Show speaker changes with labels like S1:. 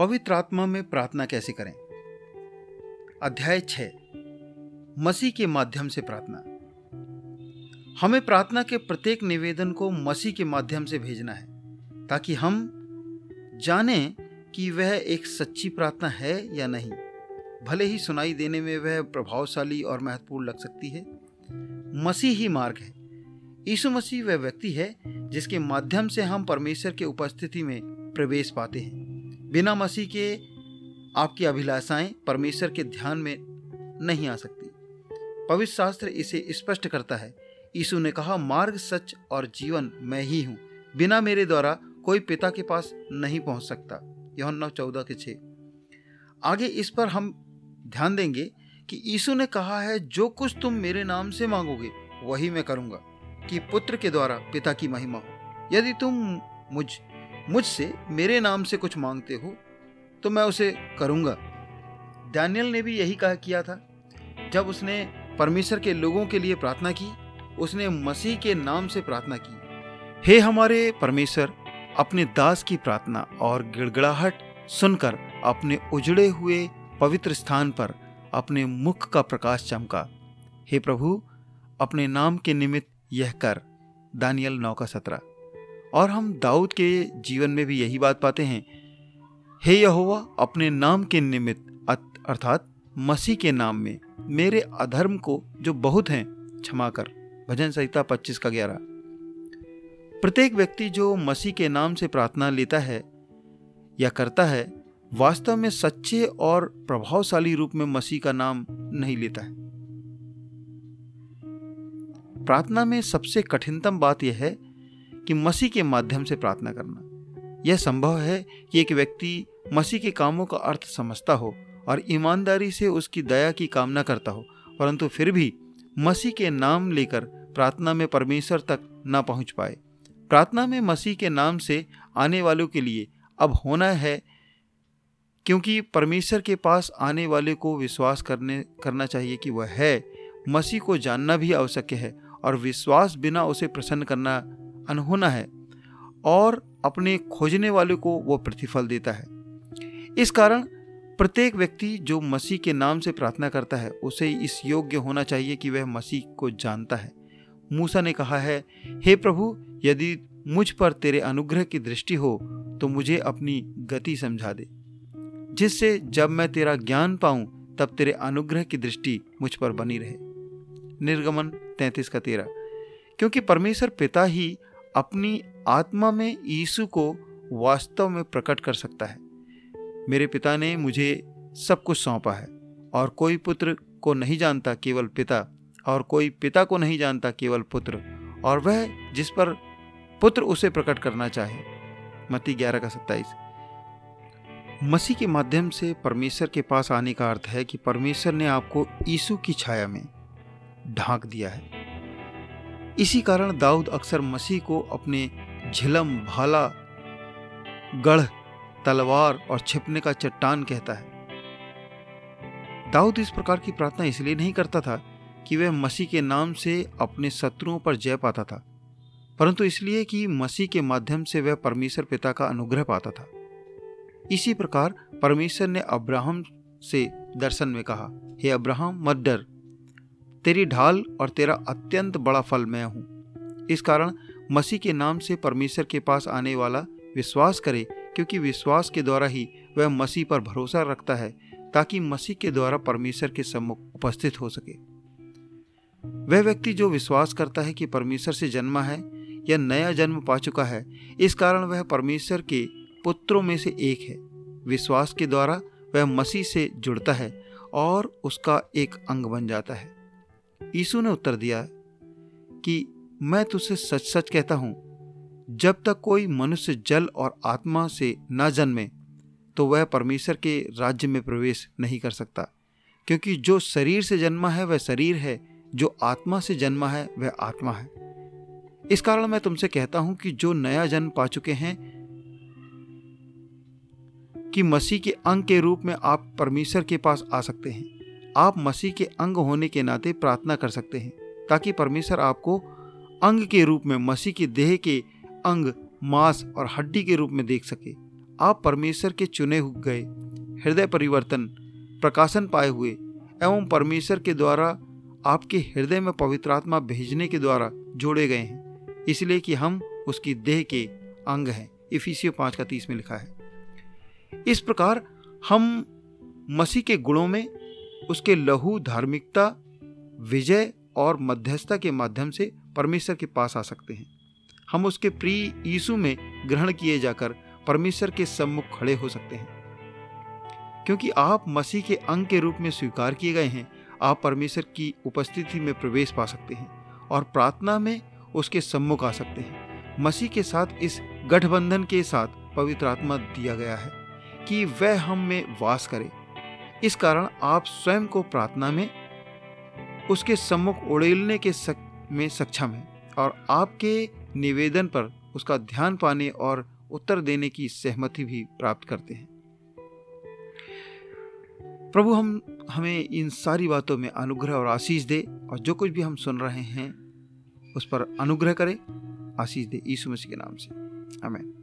S1: पवित्र आत्मा में प्रार्थना कैसे करें? अध्याय छ मसीह के माध्यम से प्रार्थना। हमें प्रार्थना के प्रत्येक निवेदन को मसीह के माध्यम से भेजना है, ताकि हम जाने कि वह एक सच्ची प्रार्थना है या नहीं। भले ही सुनाई देने में वह प्रभावशाली और महत्वपूर्ण लग सकती है। मसीह ही मार्ग है। यीशु मसीह वह व्यक्ति है जिसके माध्यम से हम परमेश्वर के उपस्थिति में प्रवेश पाते हैं। बिना मसीह के आपकी अभिलाषाएँ परमेश्वर के ध्यान में नहीं आ सकती। पवित्र शास्त्र इसे स्पष्ट करता है। यीशु ने कहा, मार्ग सच और जीवन मैं ही हूँ। बिना मेरे द्वारा कोई पिता के पास नहीं पहुँच सकता। यह नौ चौदह के छः आगे इस पर हम ध्यान देंगे कि यीशु ने कहा है, जो कुछ तुम मेरे नाम से मांगोगे, वही मैं करूँगा, कि पुत्र के द्वारा पिता की महिमा हो। यदि तुम मुझ मुझसे मेरे नाम से कुछ मांगते हो तो मैं उसे करूँगा। डैनियल ने भी यही कहा किया था। जब उसने परमेश्वर के लोगों के लिए प्रार्थना की, उसने मसीह के नाम से प्रार्थना की, हे हमारे परमेश्वर, अपने दास की प्रार्थना और गिड़गड़ाहट सुनकर अपने उजड़े हुए पवित्र स्थान पर अपने मुख का प्रकाश चमका। हे प्रभु, अपने नाम के निमित्त यह कर। दानियल नौ का सत्रह। और हम दाऊद के जीवन में भी यही बात पाते हैं। हे यहोवा, अपने नाम के निमित्त अर्थात मसीह के नाम में, मेरे अधर्म को, जो बहुत हैं, क्षमा कर। भजन संहिता पच्चीस का ग्यारह। प्रत्येक व्यक्ति जो मसीह के नाम से प्रार्थना लेता है, या करता है, वास्तव में सच्चे और प्रभावशाली रूप में मसीह का नाम नहीं लेता है। प्रार्थना में सबसे कठिनतम बात यह है कि मसीह के माध्यम से प्रार्थना करना। यह संभव है कि एक व्यक्ति मसीह के कामों का अर्थ समझता हो और ईमानदारी से उसकी दया की कामना करता हो, परंतु फिर भी मसीह के नाम लेकर प्रार्थना में परमेश्वर तक न पहुँच पाए। प्रार्थना में मसीह के नाम से आने वालों के लिए अब होना है, क्योंकि परमेश्वर के पास आने वाले को विश्वास करने, करना चाहिए कि वह है। मसीह को जानना भी आवश्यक है और विश्वास बिना उसे प्रसन्न करना अनहोना है और अपने खोजने वाले को वो प्रतिफल देता है। इस कारण प्रत्येक व्यक्ति जो मसीह के नाम से प्रार्थना करता है, उसे इस योग्य होना चाहिए कि वह मसीह को जानता है। मूसा ने कहा है, हे प्रभु, यदि मुझ पर तेरे अनुग्रह की दृष्टि हो तो मुझे अपनी गति समझा दे। जिससे जब मैं तेरा ज्ञान पाऊँ, तब तेरे अनुग्रह की दृष्टि मुझ पर बनी रहे। निर्गमन तैतीस का तेरह। क्योंकि परमेश्वर पिता ही अपनी आत्मा में यीशु को वास्तव में प्रकट कर सकता है। मेरे पिता ने मुझे सब कुछ सौंपा है और कोई पुत्र को नहीं जानता केवल पिता और कोई पिता को नहीं जानता केवल पुत्र और वह जिस पर पुत्र उसे प्रकट करना चाहे। मती ग्यारह का सत्ताईस। मसीह के माध्यम से परमेश्वर के पास आने का अर्थ है कि परमेश्वर ने आपको यीशु की छाया में ढांक दिया है। इसी कारण दाऊद अक्सर मसीह को अपने झिलम, भाला, गढ़, तलवार और छिपने का चट्टान कहता है। दाऊद इस प्रकार की प्रार्थना इसलिए नहीं करता था कि वह मसीह के नाम से अपने शत्रुओं पर जय पाता था, परंतु इसलिए कि मसीह के माध्यम से वह परमेश्वर पिता का अनुग्रह पाता था। इसी प्रकार परमेश्वर ने अब्राहम से दर्शन में कहा, हे अब्राहम, मत डर। तेरी ढाल और तेरा अत्यंत बड़ा फल मैं हूँ। इस कारण मसीह के नाम से परमेश्वर के पास आने वाला विश्वास करे, क्योंकि विश्वास के द्वारा ही वह मसीह पर भरोसा रखता है, ताकि मसीह के द्वारा परमेश्वर के सम्मुख उपस्थित हो सके। वह व्यक्ति जो विश्वास करता है कि परमेश्वर से जन्मा है या नया जन्म पा चुका है, इस कारण वह परमेश्वर के पुत्रों में से एक है। विश्वास के द्वारा वह मसीह से जुड़ता है और उसका एक अंग बन जाता है। यीशु ने उत्तर दिया कि मैं तुझसे सच सच कहता हूँ, जब तक कोई मनुष्य जल और आत्मा से न जन्मे तो वह परमेश्वर के राज्य में प्रवेश नहीं कर सकता। क्योंकि जो शरीर से जन्मा है, वह शरीर है, जो आत्मा से जन्मा है, वह आत्मा है। इस कारण मैं तुमसे कहता हूँ कि जो नया जन्म पा चुके हैं, कि मसीह के अंग के रूप में आप परमेश्वर के पास आ सकते हैं। आप मसीह के अंग होने के नाते प्रार्थना कर सकते हैं, ताकि परमेश्वर आपको अंग के रूप में, मसीह के देह के अंग, मांस और हड्डी के रूप में देख सके। आप परमेश्वर के चुने गए, हृदय परिवर्तन, प्रकाशन पाए हुए एवं परमेश्वर के द्वारा आपके हृदय में पवित्र आत्मा भेजने के द्वारा जोड़े गए हैं। इसलिए कि हम उसकी देह के अंग हैं। इफिसियो पाँच का तीस में लिखा है। इस प्रकार हम मसीह के गुणों में उसके लहू, धार्मिकता, विजय और मध्यस्थता के माध्यम से परमेश्वर के पास आ सकते हैं। हम उसके प्रिय यीशु में ग्रहण किए जाकर परमेश्वर के सम्मुख खड़े हो सकते हैं। क्योंकि आप मसीह के अंग के रूप में स्वीकार किए गए हैं, आप परमेश्वर की उपस्थिति में प्रवेश पा सकते हैं और प्रार्थना में उसके सम्मुख आ सकते हैं। मसीह के साथ इस गठबंधन के साथ पवित्र आत्मा दिया गया है कि वह हम में वास करे। इस कारण आप स्वयं को प्रार्थना में उसके सम्मुख उड़ेलने के सक, में सक्षम हैं और आपके निवेदन पर उसका ध्यान पाने और उत्तर देने की सहमति भी प्राप्त करते हैं। प्रभु हम हमें इन सारी बातों में अनुग्रह और आशीष दे और जो कुछ भी हम सुन रहे हैं उस पर अनुग्रह करें। आशीष दे यीशु मसीह के नाम से। हमें